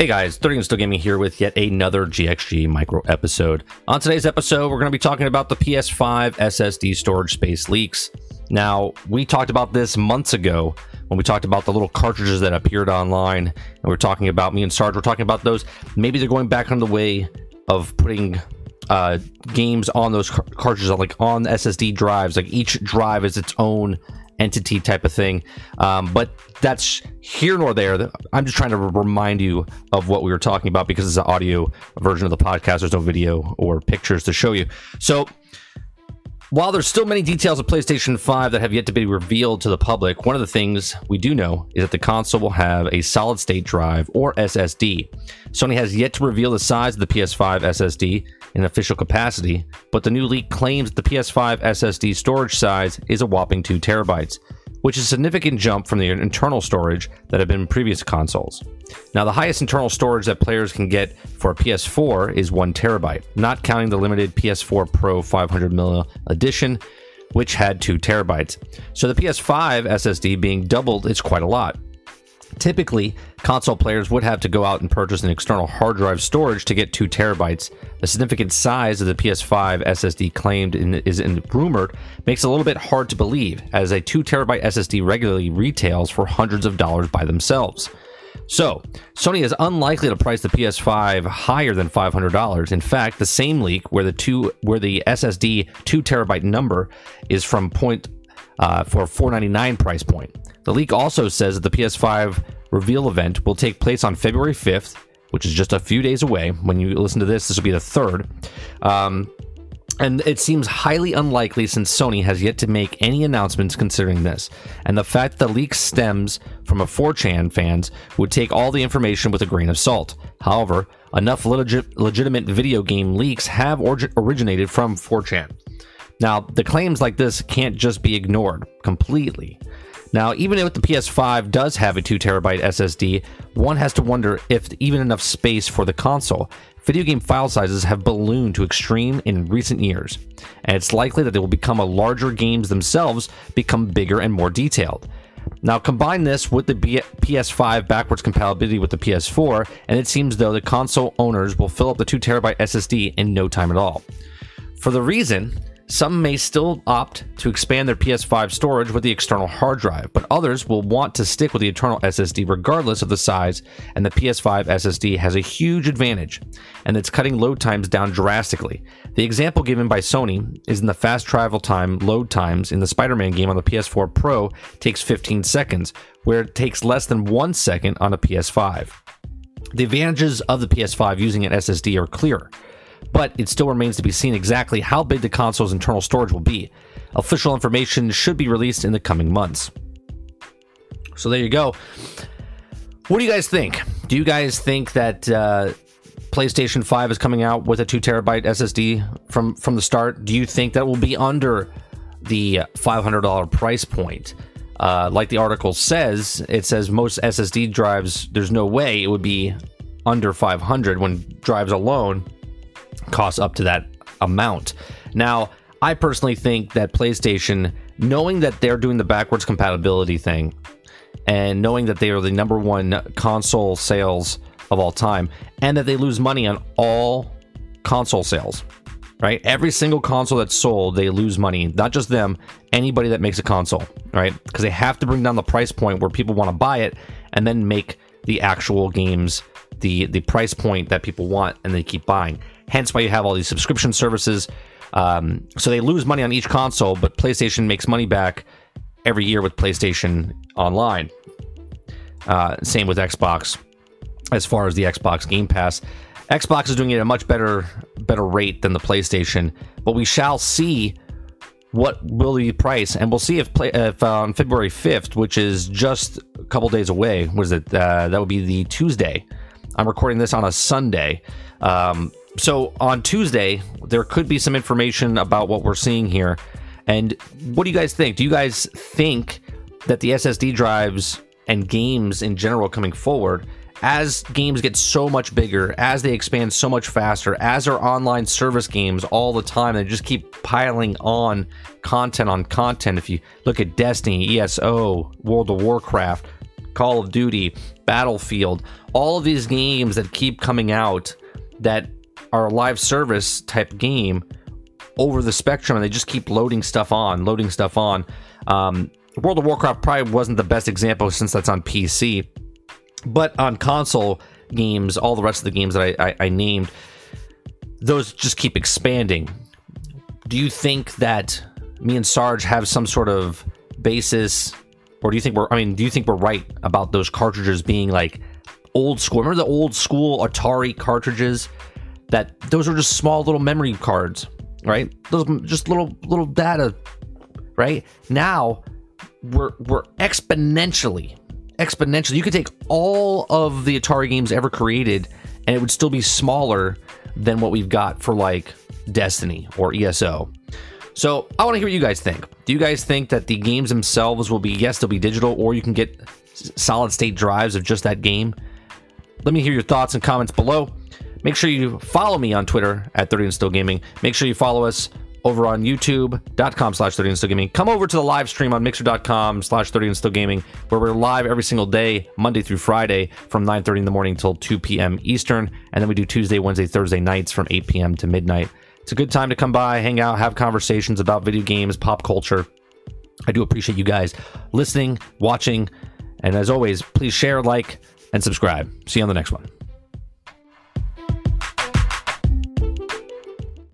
Hey guys, 30 and Still Gaming here with yet another GXG micro episode. On today's episode, we're going to be talking about the PS5 SSD storage space leaks. Now, we talked about this months ago when we talked about the little cartridges that appeared online, and we are talking about me and Sarge. We're talking about those. Maybe they're going back on the way of putting uh, games on those car- cartridges, like on SSD drives. Like each drive is its own entity type of thing. Um, but that's here nor there. I'm just trying to remind you of what we were talking about because it's an audio version of the podcast. There's no video or pictures to show you. So while there's still many details of PlayStation 5 that have yet to be revealed to the public, one of the things we do know is that the console will have a solid state drive or SSD. Sony has yet to reveal the size of the PS5 SSD in official capacity, but the new leak claims the PS5 SSD storage size is a whopping 2 terabytes which is a significant jump from the internal storage that have been in previous consoles. Now, the highest internal storage that players can get for a PS4 is 1 terabyte, not counting the limited PS4 Pro 500ml edition, which had 2 terabytes. So the PS5 SSD being doubled is quite a lot. Typically, console players would have to go out and purchase an external hard drive storage to get 2 terabytes. The significant size of the PS5 SSD claimed in, is in, rumored makes it a little bit hard to believe, as a 2 terabyte SSD regularly retails for hundreds of dollars by themselves. So, Sony is unlikely to price the PS5 higher than $500. In fact, the same leak where the two where the SSD 2 terabyte number is from point uh, for 499 price point. The leak also says that the PS5 reveal event will take place on February 5th, which is just a few days away. When you listen to this, this will be the third. Um, and it seems highly unlikely since Sony has yet to make any announcements considering this. And the fact that the leak stems from a 4chan fans would take all the information with a grain of salt. However, enough legit, legitimate video game leaks have originated from 4chan. Now, the claims like this can't just be ignored completely. Now, even if the PS5 does have a 2 terabyte SSD, one has to wonder if even enough space for the console. Video game file sizes have ballooned to extreme in recent years, and it's likely that they will become a larger games themselves become bigger and more detailed. Now, combine this with the PS5 backwards compatibility with the PS4, and it seems though the console owners will fill up the 2 terabyte SSD in no time at all. For the reason some may still opt to expand their PS5 storage with the external hard drive, but others will want to stick with the internal SSD regardless of the size, and the PS5 SSD has a huge advantage, and it's cutting load times down drastically. The example given by Sony is in the fast travel time load times in the Spider-Man game on the PS4 Pro takes 15 seconds, where it takes less than 1 second on a PS5. The advantages of the PS5 using an SSD are clear but it still remains to be seen exactly how big the console's internal storage will be. Official information should be released in the coming months. So there you go. What do you guys think? Do you guys think that uh, PlayStation 5 is coming out with a 2 terabyte SSD from from the start? Do you think that will be under the $500 price point? Uh, like the article says, it says most SSD drives, there's no way it would be under 500 when drives alone costs up to that amount. Now, I personally think that PlayStation, knowing that they're doing the backwards compatibility thing and knowing that they are the number one console sales of all time and that they lose money on all console sales, right? Every single console that's sold, they lose money. Not just them, anybody that makes a console, right? Because they have to bring down the price point where people want to buy it and then make the actual games the the price point that people want and they keep buying. Hence why you have all these subscription services. Um, so they lose money on each console, but PlayStation makes money back every year with PlayStation Online. Uh, same with Xbox. As far as the Xbox Game Pass, Xbox is doing it at a much better better rate than the PlayStation. But we shall see what will be the price, and we'll see if, play, if uh, on February fifth, which is just a couple days away, was it? Uh, that would be the Tuesday. I'm recording this on a Sunday. Um, so on Tuesday, there could be some information about what we're seeing here. And what do you guys think? Do you guys think that the SSD drives and games in general coming forward, as games get so much bigger, as they expand so much faster, as our online service games all the time, they just keep piling on content on content. If you look at Destiny, ESO, World of Warcraft, Call of Duty, Battlefield, all of these games that keep coming out that are a live service type game over the spectrum and they just keep loading stuff on, loading stuff on. Um, World of Warcraft probably wasn't the best example since that's on PC, but on console games, all the rest of the games that I, I, I named, those just keep expanding. Do you think that me and Sarge have some sort of basis, or do you think we're? I mean, do you think we're right about those cartridges being like old school? Remember the old school Atari cartridges? That those were just small little memory cards, right? Those just little little data, right? Now we're we're exponentially exponentially. You could take all of the Atari games ever created, and it would still be smaller than what we've got for like Destiny or ESO. So I want to hear what you guys think. Do you guys think that the games themselves will be yes, they'll be digital, or you can get solid state drives of just that game? Let me hear your thoughts and comments below. Make sure you follow me on Twitter at 30 and Still Gaming. Make sure you follow us over on youtube.com slash 30 and still gaming come over to the live stream on mixer.com slash 30 and still gaming where we're live every single day monday through friday from 9 30 in the morning until 2 p.m eastern and then we do tuesday wednesday thursday nights from 8 p.m to midnight it's a good time to come by hang out have conversations about video games pop culture. I do appreciate you guys listening watching and as always please share like and subscribe. See you on the next one